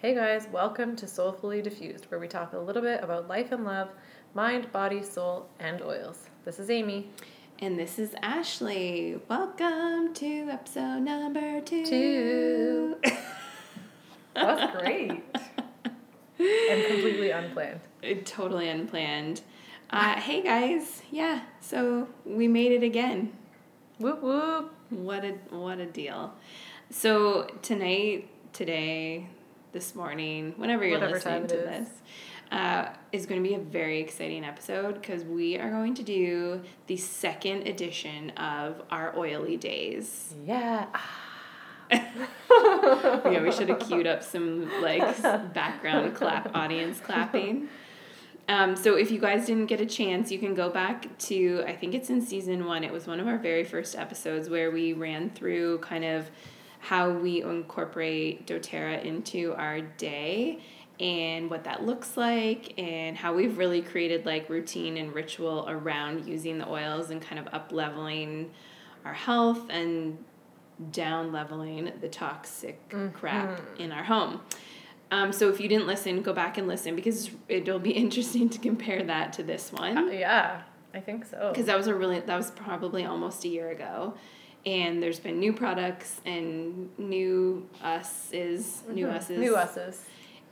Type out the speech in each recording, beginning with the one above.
Hey guys, welcome to Soulfully Diffused, where we talk a little bit about life and love, mind, body, soul, and oils. This is Amy. And this is Ashley. Welcome to episode number two. Two. That's great. and completely unplanned. Uh, totally unplanned. Uh, hey guys, yeah. So we made it again. Whoop whoop. What a what a deal. So tonight, today, this morning, whenever you're Whatever listening to is. this, uh, is going to be a very exciting episode because we are going to do the second edition of our oily days. Yeah. yeah, we should have queued up some like background clap, audience clapping. Um, so if you guys didn't get a chance, you can go back to I think it's in season one. It was one of our very first episodes where we ran through kind of how we incorporate DoTerra into our day and what that looks like and how we've really created like routine and ritual around using the oils and kind of up leveling our health and down leveling the toxic crap in our home. Um, so if you didn't listen, go back and listen because it'll be interesting to compare that to this Uh, one yeah, I think so. because that was a really that was probably almost a year ago, and there's been new products and new us is new us's New us's.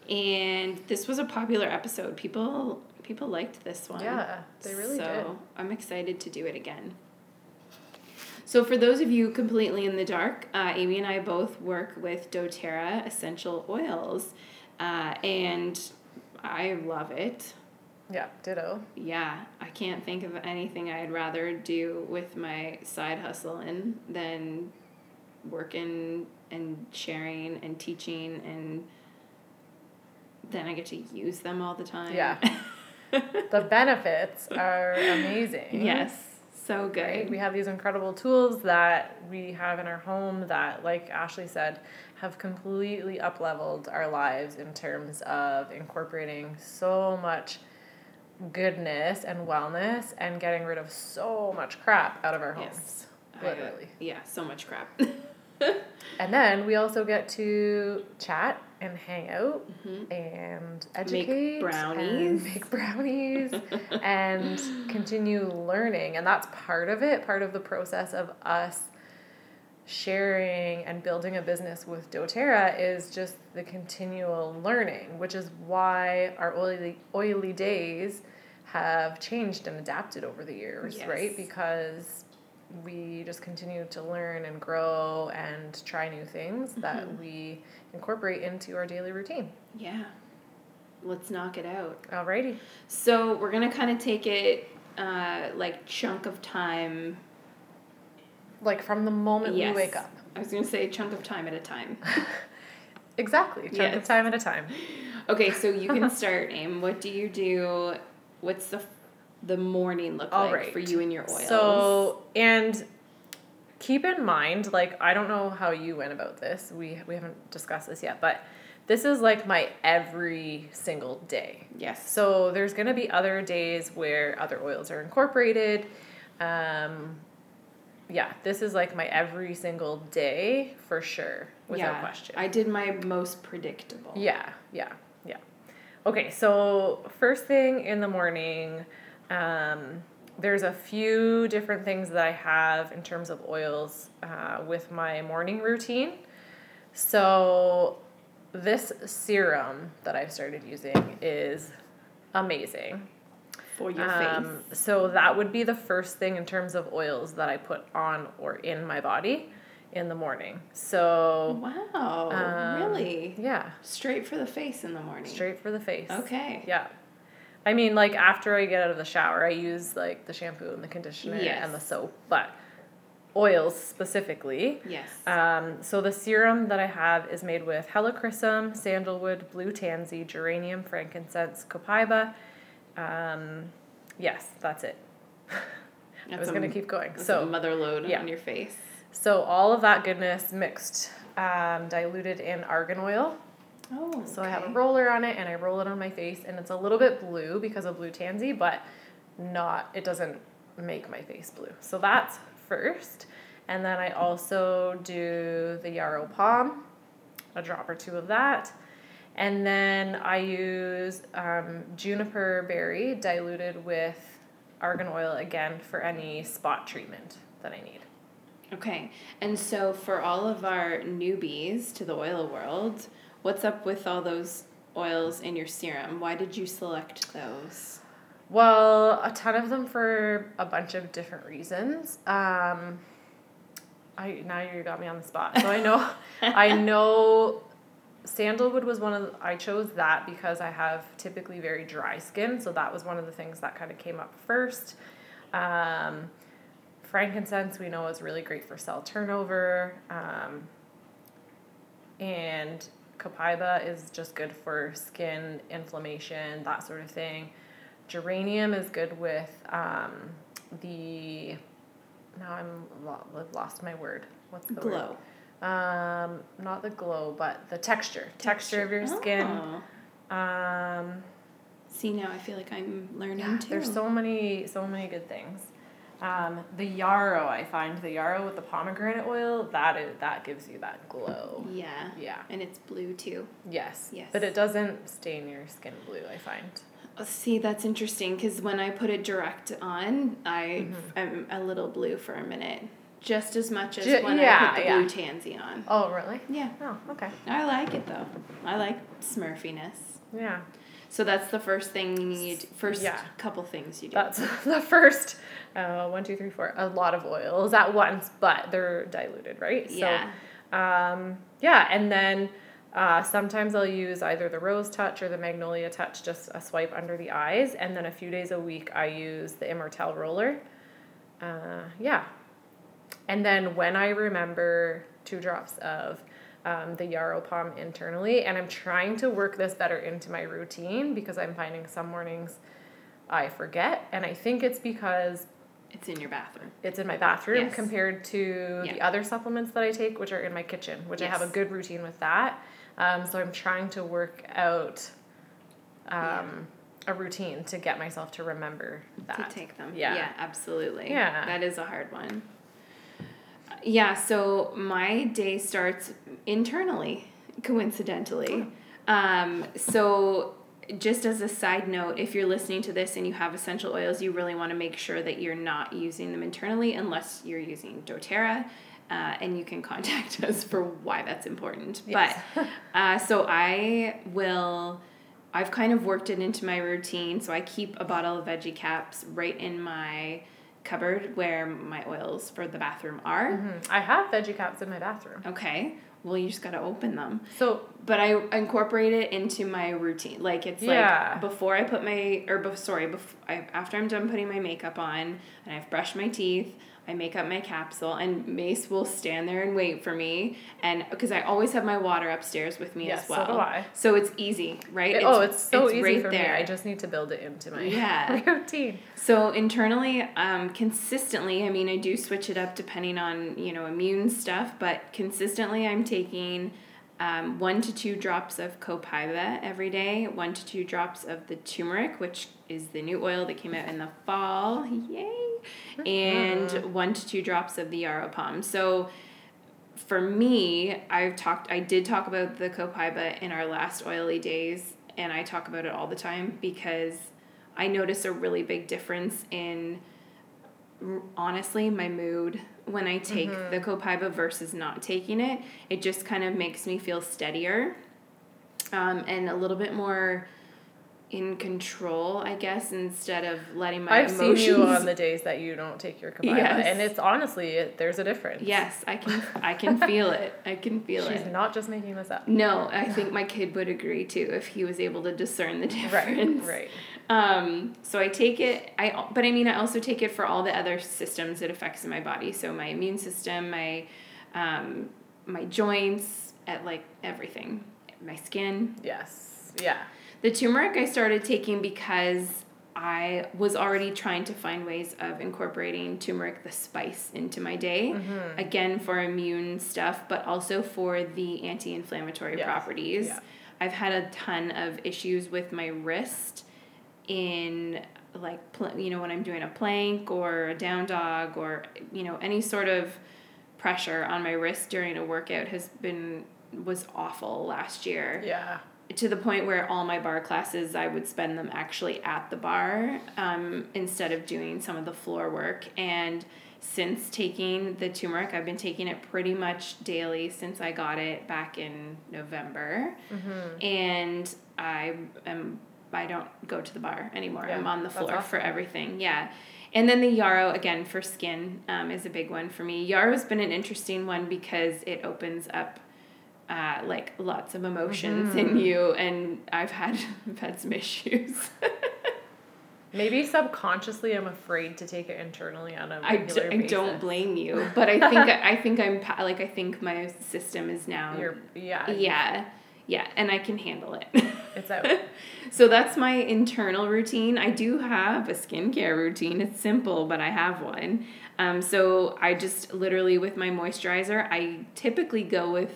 and this was a popular episode. People people liked this one. Yeah, they really so did. So I'm excited to do it again. So for those of you completely in the dark, uh, Amy and I both work with DoTerra essential oils, uh, and I love it. Yeah, ditto. Yeah, I can't think of anything I'd rather do with my side hustle in than working and sharing and teaching and then I get to use them all the time. Yeah. The benefits are amazing. yes. So good. Right? We have these incredible tools that we have in our home that, like Ashley said, have completely up leveled our lives in terms of incorporating so much goodness and wellness and getting rid of so much crap out of our homes. Yes. I, uh, Literally. yeah, so much crap. And then we also get to chat and hang out and educate, make brownies. and make brownies, and continue learning. And that's part of it. Part of the process of us sharing and building a business with DoTerra is just the continual learning, which is why our oily oily days have changed and adapted over the years, right? Because we just continue to learn and grow and try new things that we incorporate into our daily routine. yeah. Let's knock it out. Alrighty. So we're gonna kind of take it uh, like chunk of time. Like from the moment Yes. we wake up. I was gonna say chunk of time at a time. Exactly. Chunk of time at a time. Okay, so you can start, Aim. What do you do? What's the the morning look All like right. for you and your oils? So, and keep in mind, like, I don't know how you went about this. We, we haven't discussed this yet, but this is like my every single day. yes. So, there's going to be other days where other oils are incorporated. Um, yeah, this is like my every single day for sure, without yeah, question. I did my most predictable. Yeah, yeah, yeah. Okay, so first thing in the morning, um, there's a few different things that I have in terms of oils uh, with my morning routine. So this serum that I've started using is amazing. For your Um, face. so that would be the first thing in terms of oils that I put on or in my body in the morning. So Wow. um, really? yeah, Straight for the face in the morning. straight for the face. Okay. Yeah. I mean, like after I get out of the shower, I use like the shampoo and the conditioner Yes. and the soap, but oils specifically. Yes. Um, so the serum that I have is made with helichrysum, sandalwood, blue tansy, geranium, frankincense, copaiba. Um, yes, that's it. I was gonna keep going. That's So mother load yeah. on your face. so all of that goodness mixed, um, diluted in argan oil. Oh. So I have a roller on it and I roll it on my face and it's a little bit blue because of blue tansy, but not it doesn't make my face blue. So that's first. And then I also do the yarrow pom, a drop or two of that. And then I use um, juniper berry diluted with argan oil again for any spot treatment that I need. Okay. And so for all of our newbies to the oil world, what's up with all those oils in your serum? Why did you select those? Well, a ton of them for a bunch of different reasons. Um, I now you got me on the spot. So I know, I know, sandalwood was one of the, I chose that because I have typically very dry skin, so that was one of the things that kind of came up first. Um, frankincense we know is really great for cell turnover, um, and copaiba is just good for skin inflammation, that sort of thing. Geranium is good with um, the. Now I'm lost my word. What's the Glow. word? Um, not the glow, but the texture. Texture, of your skin. Oh. Um, See now, I feel like I'm learning yeah, too. there's so many, so many good things. Um, the yarrow, I find the yarrow with the pomegranate oil that is that gives you that glow. yeah, Yeah. and it's blue too. Yes. Yes. But it doesn't stain your skin blue. I find. Uh, See, that's interesting because when I put it direct on, I Mm-hmm. am a little blue for a minute, just as much as when I put the yeah. blue tansy on. Oh really? Yeah, Oh okay. I like it though. I like smurfiness. Yeah. So that's the first thing you need. First Yeah. couple things you do. That's the first uh, one, two, three, four. A lot of oils at once, but they're diluted, right? yeah. So, um, yeah, and then uh, sometimes I'll use either the Rose Touch or the Magnolia Touch, just a swipe under the eyes, and then a few days a week I use the Immortelle roller. Uh, yeah, and then when I remember two drops of um, the yarrow pom internally, and I'm trying to work this better into my routine because I'm finding some mornings I forget, and I think it's because it's in your bathroom. it's in my bathroom Yes. compared to the other supplements that I take, which are in my kitchen, which I have a good routine with that. Um, so I'm trying to work out um, a routine to get myself to remember that. to take them. Yeah. Yeah, absolutely. Yeah. That is a hard one. Yeah, so my day starts internally, coincidentally. Um, so just as a side note, if you're listening to this and you have essential oils, you really want to make sure that you're not using them internally unless you're using doTERRA. Uh, and you can contact us for why that's important. Yes. But uh, so I will, I've kind of worked it into my routine. So I keep a bottle of veggie caps right in my cupboard where my oils for the bathroom are. Mhm. I have veggie caps in my bathroom. Okay. Well, you just got to open them. So But I incorporate it into my routine. Like it's Yeah. like before I put my or bef- sorry, before I, after I'm done putting my makeup on and I've brushed my teeth, I make up my capsule and Mace will stand there and wait for me and because I always have my water upstairs with me Yes, as so well. do I. So it's easy, right? it- oh, it's so easy right for me. I just need to build it into my Yeah. routine. So internally, um, consistently, I mean, I do switch it up depending on you know immune stuff, but consistently, I'm taking um, one to two drops of copaiba every day, one to two drops of the turmeric, which is the new oil that came out in the fall, yay, and one to two drops of the yarrow pom. So for me, I've talked, I did talk about the copaiba in our last oily days, and I talk about it all the time because I notice a really big difference in honestly my mood when I take the copaiba versus not taking it. It just kind of makes me feel steadier um, and a little bit more in control, I guess, instead of letting my I've emotions. seen you on the days that you don't take your copaiba, Yes. and it's honestly it, there's a difference. yes, I can. I can feel it. I can feel she's it. She's not just making this up. No, I think my kid would agree too if he was able to discern the difference. Right, right. Um, so I take it. I but I mean I also take it for all the other systems it affects in my body. So my immune system, my um, my joints, at like everything, my skin. Yes. Yeah. The turmeric I started taking because I was already trying to find ways of incorporating turmeric, the spice, into my day. Mm-hmm. Again, for immune stuff, but also for the anti inflammatory Yes. properties. Yeah. I've had a ton of issues with my wrist in like you know when I'm doing a plank or a down dog or you know any sort of pressure on my wrist during a workout has been was awful last year Yeah. To the point where all my bar classes I would spend them actually at the bar um, instead of doing some of the floor work. And since taking the turmeric I've been taking it pretty much daily since I got it back in November. Mm-hmm. and I am I don't go to the bar anymore. Yeah, I'm on the floor for everything yeah. And then the yarrow again for skin um, is a big one for me. Yarrow's been an interesting one because it opens up uh, like lots of emotions Mm-hmm. in you and I've had I've had some issues. Maybe subconsciously, I'm afraid to take it internally on a I, d- regular I don't blame you, but I think I think I'm pa- like I think my system is now You're, yeah, yeah yeah and I can handle it. It's out. so that's my internal routine. I do have a skincare routine. It's simple, but I have one. Um, so I just literally with my moisturizer, I typically go with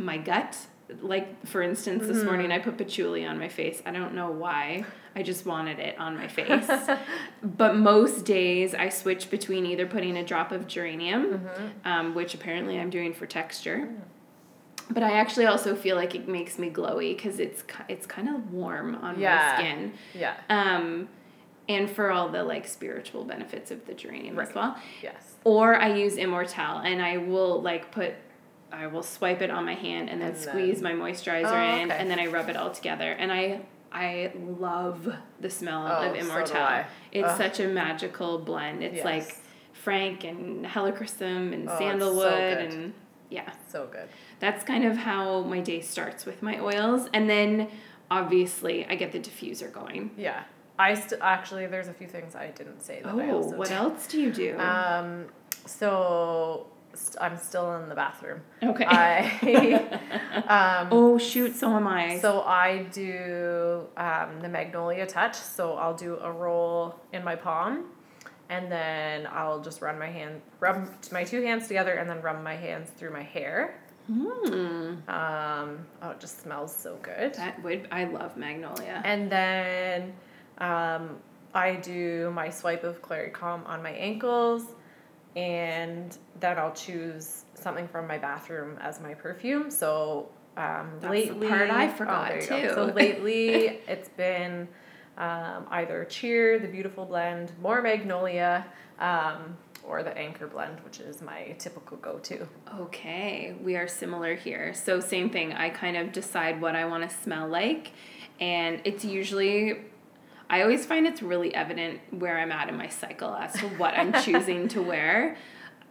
my gut. Like for instance, this morning I put patchouli on my face. I don't know why. I just wanted it on my face. but most days I switch between either putting a drop of geranium, um, which apparently I'm doing for texture. But I actually also feel like it makes me glowy because it's it's kind of warm on Yeah. my skin. yeah. Um, and for all the like spiritual benefits of the geranium as well. Yes. Or I use Immortelle and I will like put I will swipe it on my hand and then And then- squeeze my moisturizer Oh, in okay. and then I rub it all together and I I love the smell Oh, of so Immortelle. I. it's Ugh. such a magical blend. It's Yes. like frank and helichrysum and Oh, it's so sandalwood and yeah. So good. That's kind of how my day starts with my oils and then obviously I get the diffuser going. Yeah. I st- actually, there's a few things I didn't say that I Oh, also what do. else do you do? Um, so st- I'm still in the bathroom. okay. I um, oh shoot, so am I. So I do um, the Magnolia Touch. So I'll do a roll in my palm, and then I'll just run my hand, rub my two hands together, and then run my hands through my hair. Hmm. Um, oh, it just smells so good. That would I love magnolia. And then um, I do my swipe of Clary Calm on my ankles, and then I'll choose something from my bathroom as my perfume. So um, That's the lately, part I oh, forgot, go. too. So lately, it's been um, either Cheer, the Beautiful Blend, more Magnolia, um, or the Anchor Blend, which is my typical go-to. Okay, we are similar here. So same thing. I kind of decide what I want to smell like, and it's usually. I always find it's really evident where I'm at in my cycle as to what I'm choosing to wear.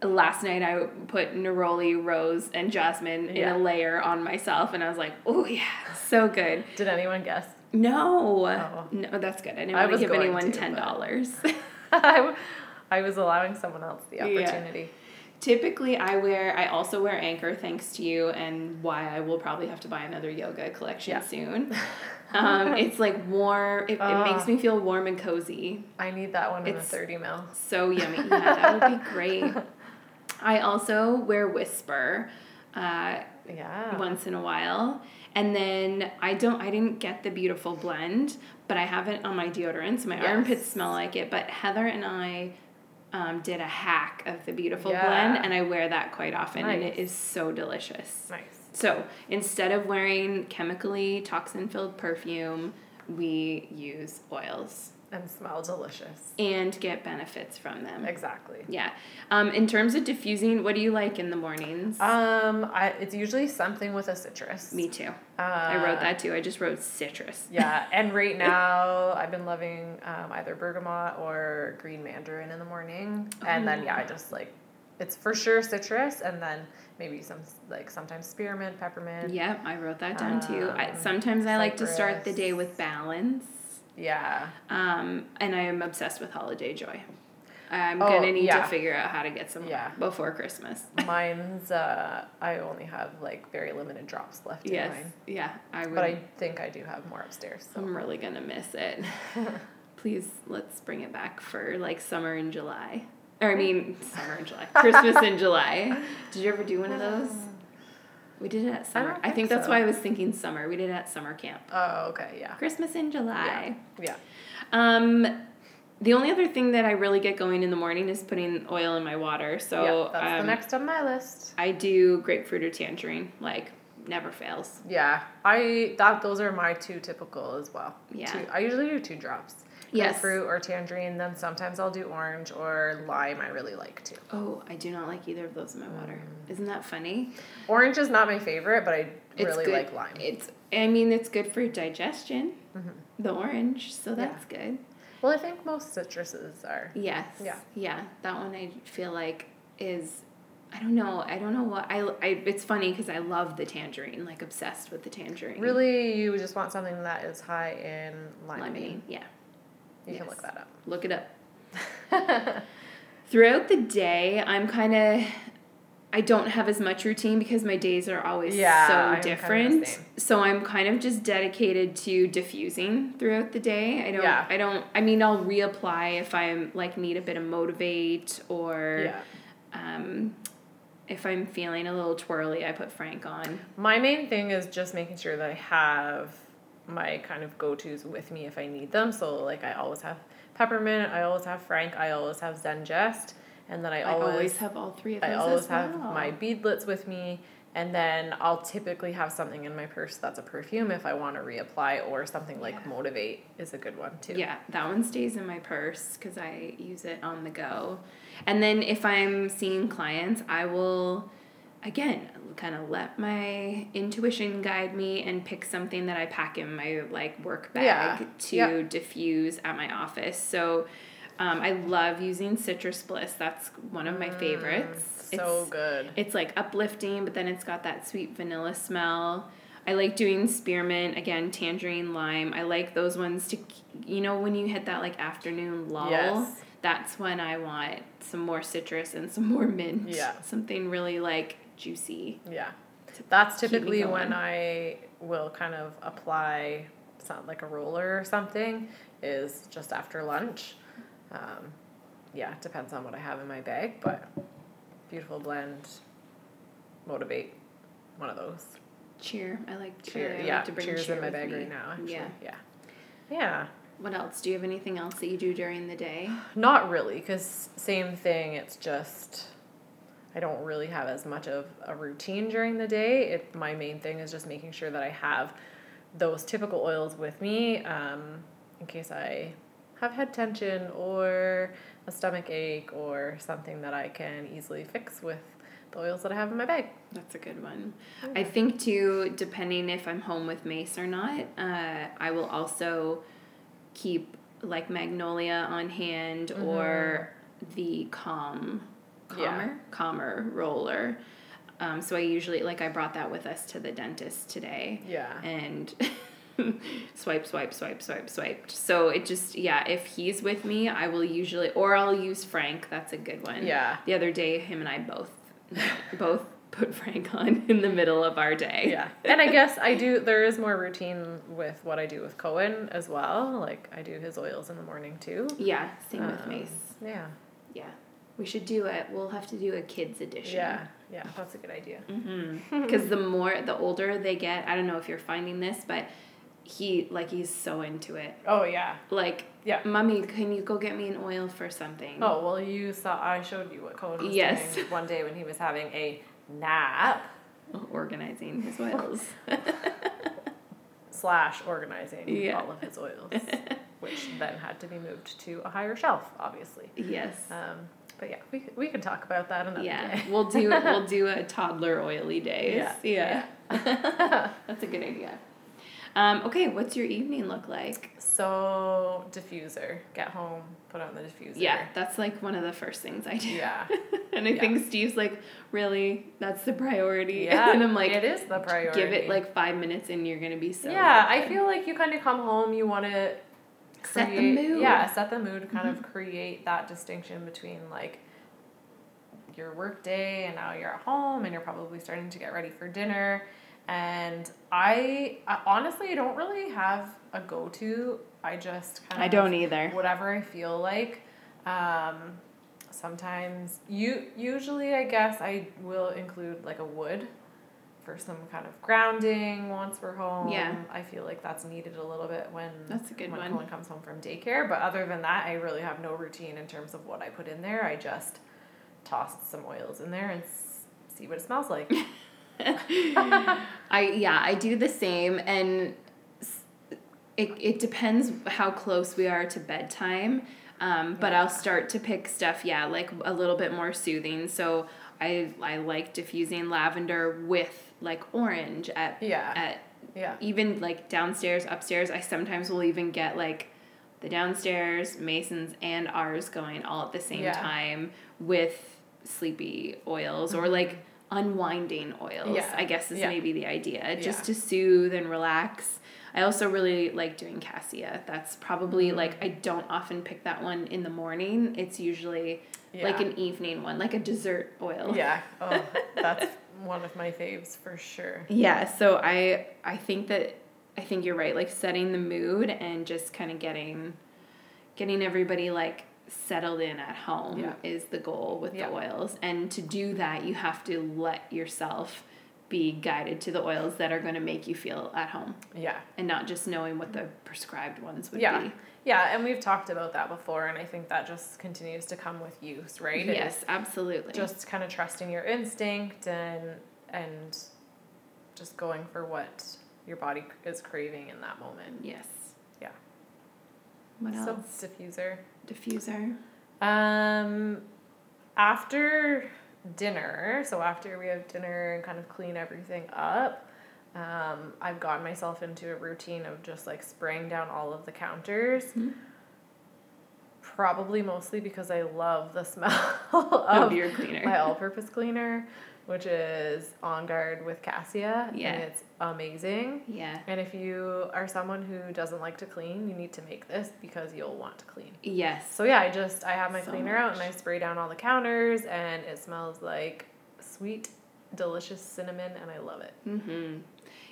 Last night I put neroli, rose, and jasmine in Yeah. a layer on myself, and I was like, "Oh yeah, so good." Did anyone guess? No, Oh. no, that's good. I didn't I want to give anyone to, ten dollars. I, I was allowing someone else the opportunity. Typically, I wear. I also wear Anchor, thanks to you, and why I will probably have to buy another yoga collection Yeah. soon. Um, it's like warm. It, it makes me feel warm and cozy. I need that one in a It's- 30 mil. So yummy. Yeah, that would be great. I also wear Whisper. Uh, Yeah. once in a while. And then I don't I didn't get the beautiful blend, but I have it on my deodorant, so my Yes. armpits smell like it. But Heather and I um, did a hack of the beautiful Yeah. blend and I wear that quite often and it is so delicious. Nice. So instead of wearing chemically toxin filled perfume, we use oils And smell delicious. and get benefits from them. Exactly. Yeah. Um, in terms of diffusing, what do you like in the mornings? Um, I, it's usually something with a citrus. Me too. Uh, I wrote that too. I just wrote citrus. Yeah, and right now I've been loving um, either bergamot or green mandarin in the morning, and then yeah, I just like it's for sure citrus, and then maybe some like sometimes spearmint, peppermint. Yep, I wrote that down too. I, Um, sometimes I like to start the day with balance, Yeah. um, and I am obsessed with holiday joy. I'm Oh, gonna need to figure out how to get some Yeah. before Christmas. Mine's uh, I only have like very limited drops left in yes, mine, yeah, I would. but I think I do have more upstairs. So. I'm really gonna miss it. Please, let's bring it back for like summer in July. Or I mean, summer in July, Christmas in July. Did you ever do one of those? We did it at summer. I think, think that's so. why I was thinking summer. We did it at summer camp. Oh, okay, yeah, Christmas in July. yeah. Um, the only other thing that I really get going in the morning is putting oil in my water. So yeah, that's um, the next on my list. I do grapefruit or tangerine like never fails. Yeah, I that those are my two typical as well. Yeah. Two, I usually do two drops. Yes. Fruit or tangerine. Then sometimes I'll do orange or lime. I really like too. Oh, I do not like either of those in my water. Isn't that funny? Orange is not my favorite, but I It's really good. like lime. It's I mean it's good for digestion. Mhm. The orange, so that's good. Well, I think most citruses are. Yes. Yeah. Yeah. That one I feel like is I don't know. I don't know what I, I it's funny because I love the tangerine, like obsessed with the tangerine. Really, you just want something that is high in limonene. Limonene. Yeah. You can look that up. Look it up. Throughout the day, I'm kind of I don't have as much routine because my days are always Yeah, so I'm different. same. So I'm kind of just dedicated to diffusing throughout the day. I don't Yeah. I don't I mean I'll reapply if I'm like need a bit of motivate or yeah. um if I'm feeling a little twirly, I put Frank on. My main thing is just making sure that I have my kind of go tos with me if I need them. So like I always have peppermint, I always have Frank, I always have Zengest, and then I, I always, always have all three of those. I always have my beadlets with me. And then I'll typically have something in my purse that's a perfume if I want to reapply, or something like Yeah. Motivate is a good one too. Yeah, that one stays in my purse because I use it on the go. And then if I'm seeing clients, I will, again, kind of let my intuition guide me and pick something that I pack in my like work bag Yeah, to yeah. diffuse at my office. So um, I love using Citrus Bliss. That's one of my favorites. Mm, So It's- good. it's like uplifting, but then it's got that sweet vanilla smell. I like doing spearmint again, tangerine, lime. I like those ones to, you know, when you hit that like afternoon lull. Yes. That's when I want some more citrus and some more mint. Yeah. Something really like juicy. Yeah. That's typically when. I will kind of apply something like a roller or something is just after lunch. Um, yeah, it depends on what I have in my bag, but beautiful blend, motivate, one of those. Cheer. I like Cheer, I like yeah, to bring cheers cheer in my bag me. right now. Actually, Yeah. yeah, yeah. What else? Do you have anything else that you do during the day? Not really, because same thing. It's just I don't really have as much of a routine during the day. It my main thing is just making sure that I have those typical oils with me um, in case I have head tension or a stomach ache or something that I can easily fix with the oils that I have in my bag. That's a good one. I think too, depending if I'm home with Mace or not, uh, I will also keep like Magnolia on hand or the Calm, Mm-hmm. Yeah. Calmer, Calmer roller. Um, so I usually like I brought that with us to the dentist today Yeah. and swipe, swipe, swipe, swipe, swiped. So it just yeah, if he's with me, I will usually or I'll use Frank. That's a good one. Yeah. The other day, him and I both both put Frank on in the middle of our day. Yeah. And I guess I do there is more routine with what I do with Cohen as well. Like I do his oils in the morning too. Yeah. Same with Um, Mace. Yeah. Yeah. We should do it. We'll have to do a kids edition. Yeah. Yeah. That's a good idea. Mm-hmm. Because the more, the older they get, I don't know if you're finding this, but he like he's so into it. Oh yeah. Like, Yeah. mommy, can you go get me an oil for something? Oh well, you saw. I showed you what Cohen was Yes. doing one day when he was having a nap organizing his oils. slash organizing Yeah. all of his oils, which then had to be moved to a higher shelf, obviously. yes. Um, but yeah, we we can talk about that another Yeah, day. we'll do we'll do a toddler oily days. Yeah, yeah. That's a good idea. Um, okay, what's your evening look like? So diffuser, get home, put on the diffuser. Yeah, that's like one of the first things I do. Yeah. and I Yeah. think Steve's like, really, that's the priority. Yeah. and I'm like, it is the priority. give it like five minutes and you're gonna be so. yeah, I feel like you kind of come home, you want to Set the mood. Mm-hmm. Yeah, set the mood, kind of create that distinction between like your work day and now you're at home and you're probably starting to get ready for dinner. And I, I honestly don't really have a go to. I just kind of I don't either. whatever I feel like. Um, sometimes you usually I guess I will include like a wood for some kind of grounding once we're home. Yeah. I feel like that's needed a little bit when That's a good when one. Colin comes home from daycare. But other than that, I really have no routine in terms of what I put in there. I just toss some oils in there and see what it smells like. I yeah, I do the same and it, it depends how close we are to bedtime. Um, but I'll start to pick stuff, yeah, like a little bit more soothing. So I I like diffusing lavender with like orange at Yeah. at Yeah. even like downstairs, upstairs. I sometimes will even get like the downstairs, Mason's and ours going all at the same Yeah. time with sleepy oils or mm-hmm. like unwinding oils. Yeah. I guess is maybe the idea. Just to soothe and relax. I also really like doing cassia. That's probably Mm-hmm. like I don't often pick that one in the morning. It's usually like an evening one, like a dessert oil. Yeah. Oh, that's one of my faves for sure. Yeah, so I I think that I think you're right. Like setting the mood and just kind of getting getting everybody like settled in at home Yeah. is the goal with Yeah. the oils. And to do that, you have to let yourself be guided to the oils that are going to make you feel at home Yeah. and not just knowing what the prescribed ones would Yeah. be. Yeah, and we've talked about that before, and I think that just continues to come with use, right? Yes, absolutely. Just kind of trusting your instinct and and just going for what your body is craving in that moment. yes. Yeah. What So else? diffuser. Diffuser. Um, after dinner, so after we have dinner and kind of clean everything up, um, I've gotten myself into a routine of just like spraying down all of the counters. Mhm. Probably mostly because I love the smell Of cleaner. my all-purpose cleaner, which is On Guard with Cassia, Yeah. and it's amazing. Yeah. And if you are someone who doesn't like to clean, you need to make this because you'll want to clean. Yes. So yeah, I just I have my So cleaner out and. I spray down all the counters and it smells like sweet, delicious cinnamon and I love it. Mm-hmm.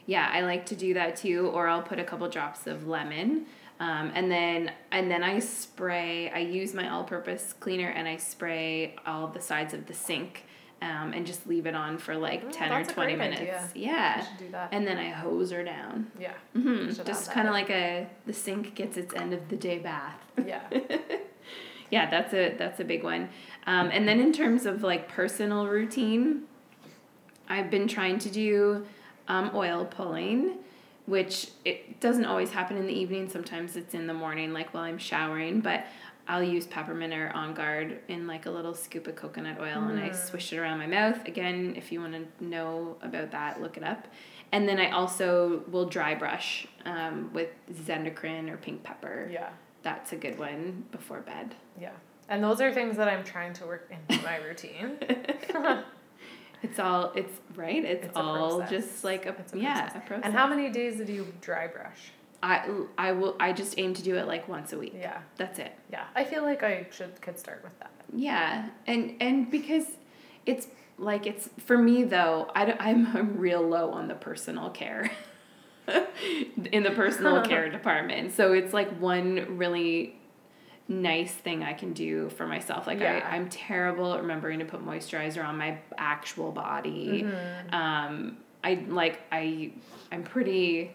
Yeah, I like to do that too, or I'll put a couple drops of lemon, um, and then and then I spray. I use my all-purpose cleaner and I spray all the sides of the sink, um, and just leave it on for like Mm, ten or twenty minutes. idea. Yeah, do that. and then I hose her down. yeah. Mm-hmm. Just kind of like a the sink gets its end of the day bath. Yeah. yeah, that's a that's a big one. Um, and then in terms of like personal routine, I've been trying to do um, oil pulling, which it doesn't always happen in the evening. Sometimes it's in the morning, like while I'm showering. But I'll use peppermint or on guard in like a little scoop of coconut oil, and I swish it around my mouth. Again, if you want to know about that, look it up. And then I also will dry brush um, with zendocrine or pink pepper. Yeah. That's a good one before bed. Yeah. And those are things that I'm trying to work into my routine. It's all it's right. It's, It's all just like a, a yeah process. a process. And how many days do you dry brush? I I will I just aim to do it like once a week. Yeah. That's it. Yeah. I feel like I should could start with that. Yeah, and and because it's like it's for me though. I I'm, I'm real low on the personal care. in the personal care department. So it's like one really nice thing I can do for myself. Like Yeah. I, I'm terrible at remembering to put moisturizer on my actual body. Mm-hmm. Um, I like I I'm pretty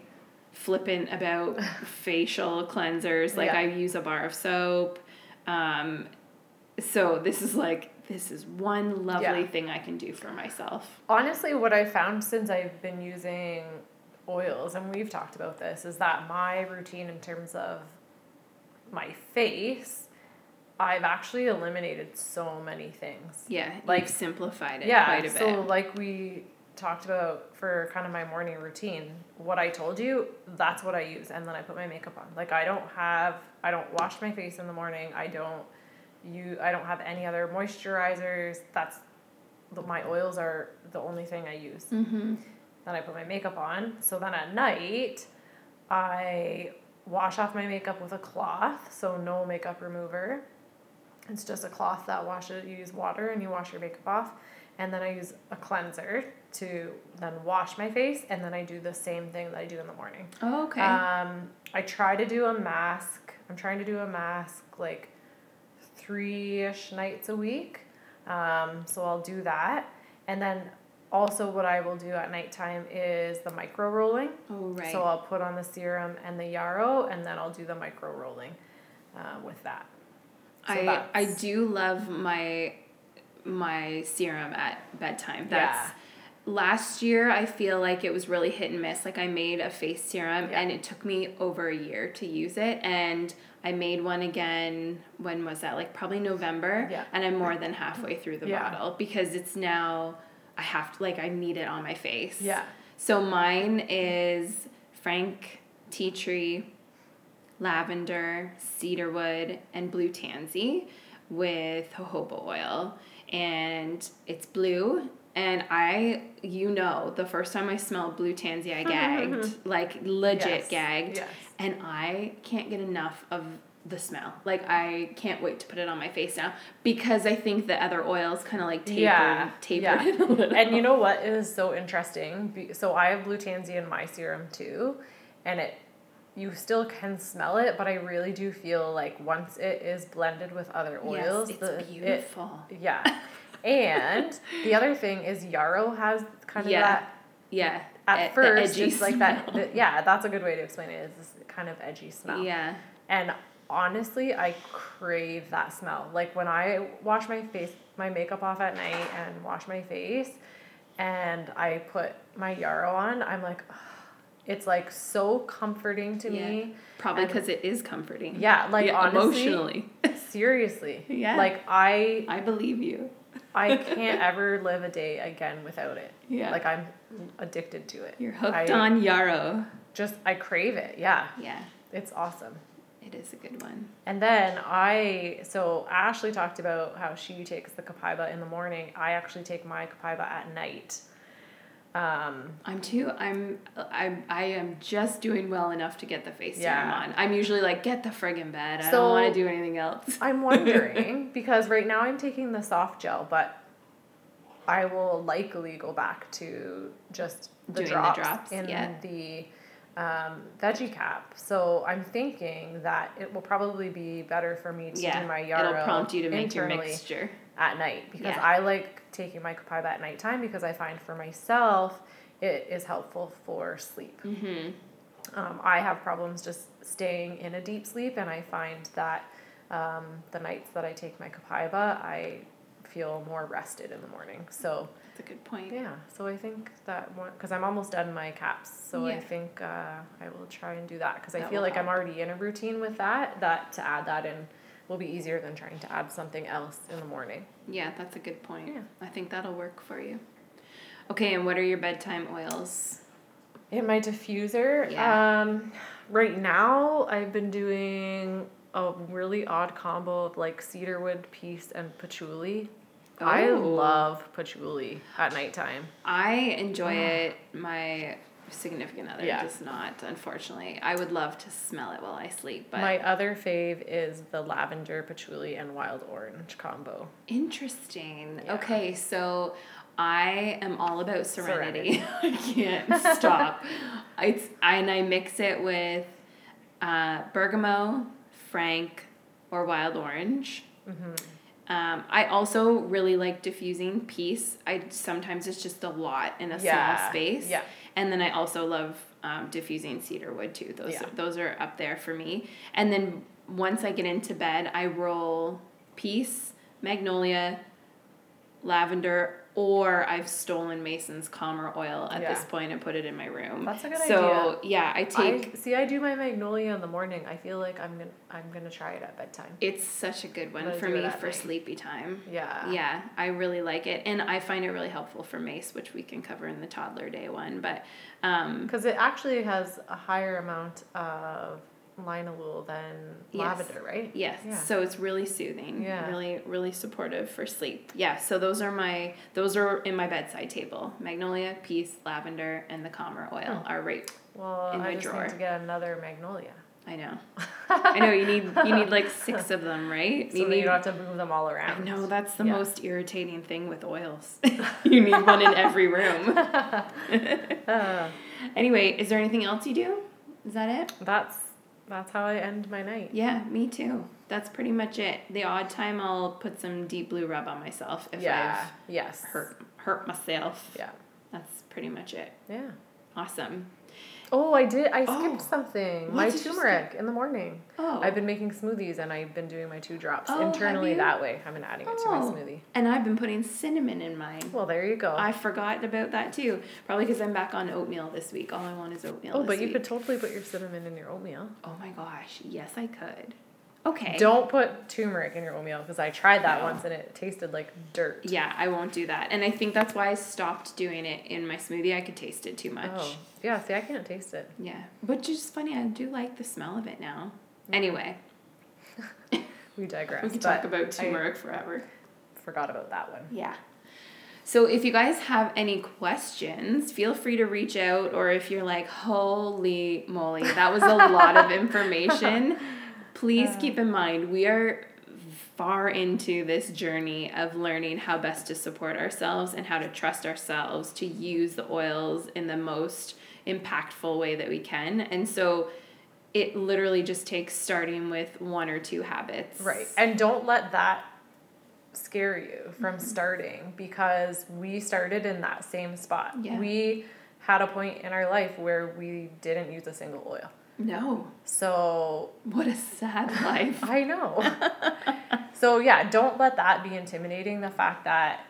flippant about facial cleansers. Like Yeah. I use a bar of soap. Um, so this is like this is one lovely Yeah. thing I can do for myself. Honestly, what I found since I've been using oils, and we've talked about this, is that my routine in terms of my face, I've actually eliminated so many things. Yeah, Like- simplified it yeah, quite a so like we talked about for kind of my morning routine, what I told you, that's what I use, and then I put my makeup on. Like I don't have, I don't wash my face in the morning. I don't, you, I don't have any other moisturizers. That's, my oils are the only thing I use. Mm-hmm. Then I put my makeup on. So then at night, I wash off my makeup with a cloth, so no makeup remover. It's just a cloth that washes, you use water and you wash your makeup off. And then I use a cleanser to then wash my face, and then I do the same thing that I do in the morning. Oh, okay. Um, I try to do a mask. I'm trying to do a mask like three ish nights a week. Um, so I'll do that. And then also, what I will do at nighttime is the micro rolling. oh, right. So I'll put on the serum and the yarrow, and then I'll do the micro rolling uh, with that. So I I do love my my serum at bedtime. That's last year I feel like it was really hit and miss. Like I made a face serum Yeah. and it took me over a year to use it and I made one again when was that? Like probably November. Yeah. And I'm more than halfway through the Yeah. bottle because it's now I have to like I need it on my face. Yeah. So mine is Frank tea tree, lavender, cedarwood, and blue tansy with jojoba oil. And it's blue. And I, you know, the first time I smelled blue tansy, I gagged. Mm-hmm. like legit Yes. gagged. Yes. And I can't get enough of the smell. Like I can't wait to put it on my face now because I think the other oils kind of like tapered, Yeah, tapered yeah. it a little. And you know what is so interesting? So I have blue tansy in my serum too, and it you still can smell it, but I really do feel like once it is blended with other oils, yes, the it's it- beautiful. yeah. And the other thing is Yarrow has kind of Yeah. that yeah. at e- first it's like that the- yeah, that's a good way to explain it. Is this kind of edgy smell. Yeah. And honestly, I crave that smell. Like when I wash my face, my makeup off at night and wash my face, and I put my Yarrow on, I'm like. It's like so comforting to me. Probably because it is comforting. Yeah, like Yeah, honestly, emotionally. seriously. Yeah. Like I, I believe you. I can't ever live a day again without it. Yeah. Like I'm addicted to it. You're hooked I on yarrow. Just I crave it. Yeah, Yeah, it's awesome. it is a good one. And then I, so Ashley talked about how she takes the Copaiba in the morning. I actually take my Copaiba at night. Um, I'm too. I'm. I'm. I am just doing well enough to get the face serum on. I'm usually like, get the friggin' bed. I So- don't want to do anything else. I'm wondering because right now I'm taking the soft gel, but I will likely go back to just the Doing the drops, drops, in yeah. the um, veggie cap. So I'm thinking that it will probably be better for me to yeah, do my yarrow it'll prompt you to make your mixture. At night because Yeah. I like taking my Copaiba at nighttime because I find for myself it is helpful for sleep. Mm-hmm. Um, I have problems just staying in a deep sleep, and I find that um, the nights that I take my Copaiba, I feel more rested in the morning. So That's a good point. yeah, so I think that one because I'm almost done my caps, so I think uh, I will try and do that because I feel like I'm already in a routine with that. That to add that in will be easier than trying to add something else in the morning. Yeah, that's a good point. Yeah. I think that'll work for you. Okay, and what are your bedtime oils? In my diffuser, Yeah. um, right now I've been doing a really odd combo of like cedarwood, peace, and patchouli. I Oh. love patchouli at nighttime. I enjoy it. My significant other Yeah. does not, unfortunately. I would love to smell it while I sleep, but My other fave is the lavender, patchouli, and wild orange combo. interesting. Yeah. Okay, so I am all about serenity. I can't stop. It's and I mix it with uh, bergamot, frank, or wild orange. Mm-hmm. Um, I also really like diffusing peace. I sometimes it's just a lot in a Yeah, small space. yeah. And then I also love um, diffusing cedarwood too. Those Yeah. those are up there for me. And then once I get into bed, I roll peace, magnolia, lavender, or I've stolen Mason's calmer oil at this point and put it in my room. That's a good idea. so, yeah, I take I see. I do my magnolia in the morning. I feel like I'm gonna I'm gonna try it at bedtime. it's such a good one for me for night. sleepy time. Yeah. Yeah, I really like it, and I find it really helpful for Mace, which we can cover in the toddler day one. But um, Because it actually has a higher amount of linalool than Yes. lavender, right? yes, Yeah. so it's really soothing, Yeah. really, really supportive for sleep. Yeah, so those are my those are in my bedside table: magnolia, peace, lavender, and the calmer oil Hmm. are right. Well, In I just drawer. need to get another magnolia. I know, I know. You need you need like six of them, right? So you need. you don't have to move them all around. I know that's the Yeah. most irritating thing with oils. you need one in every room. Uh, anyway, is there anything else you do? Is that it? that's that's how I end my night. Yeah, me too. That's pretty much it. The odd time I'll put some deep blue rub on myself if yeah. I've hurt hurt myself. Yeah. That's pretty much it. Yeah. Awesome. Oh, I did. I Oh. skipped something. What my turmeric in the morning. Oh. I've been making smoothies and I've been doing my two drops Oh, internally that way. I've been adding it to my Oh. smoothie. And I've been putting cinnamon in mine. Well, there you go. I forgot about that too. Probably because I'm back on oatmeal this week. All I want is oatmeal. oh, but you could totally put your cinnamon in your oatmeal. Oh my gosh. Yes, I could. Okay. Don't put turmeric in your oatmeal because I tried that No. once and it tasted like dirt. Yeah, I won't do that. And I think that's why I stopped doing it in my smoothie. I could taste it too oh, much. Oh, yeah. See, I can't taste it. Yeah. Which is funny. I do like the smell of it now. Anyway, We digress. we could talk about I turmeric forever. forgot about that one. Yeah. So if you guys have any questions, feel free to reach out or if you're like, "Holy moly, that was a lot of information." Please keep in mind we are far into this journey of learning how best to support ourselves and how to trust ourselves to use the oils in the most impactful way that we can. And so it literally just takes starting with one or two habits. Right. And don't let that scare you from starting because we started in that same spot. Yeah. We had a point in our life where we didn't use a single oil. No. So What a sad life. I know. so yeah, don't let that be intimidating. The fact that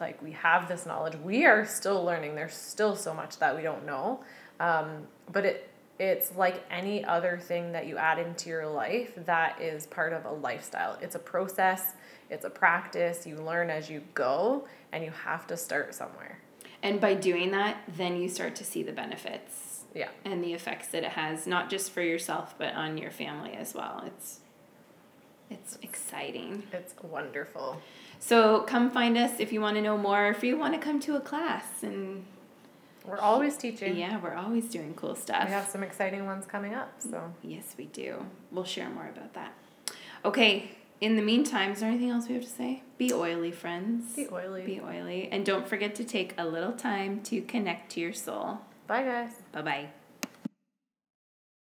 like we have this knowledge, we are still learning. There's still so much that we don't know. Um, but it it's like any other thing that you add into your life that is part of a lifestyle. It's a process. It's a practice. You learn as you go, and you have to start somewhere. And by doing that, then you start to see the benefits Yeah. and the effects that it has, not just for yourself, but on your family as well. It's it's exciting. It's wonderful. So come find us if you want to know more, if you want to come to a class and We're always teaching. yeah, we're always doing cool stuff. We have some exciting ones coming up. So Yes, we do. We'll share more about that. Okay, in the meantime, is there anything else we have to say? Be oily, friends. be oily. Be oily. And don't forget to take a little time to connect to your soul. Bye, guys. Bye bye.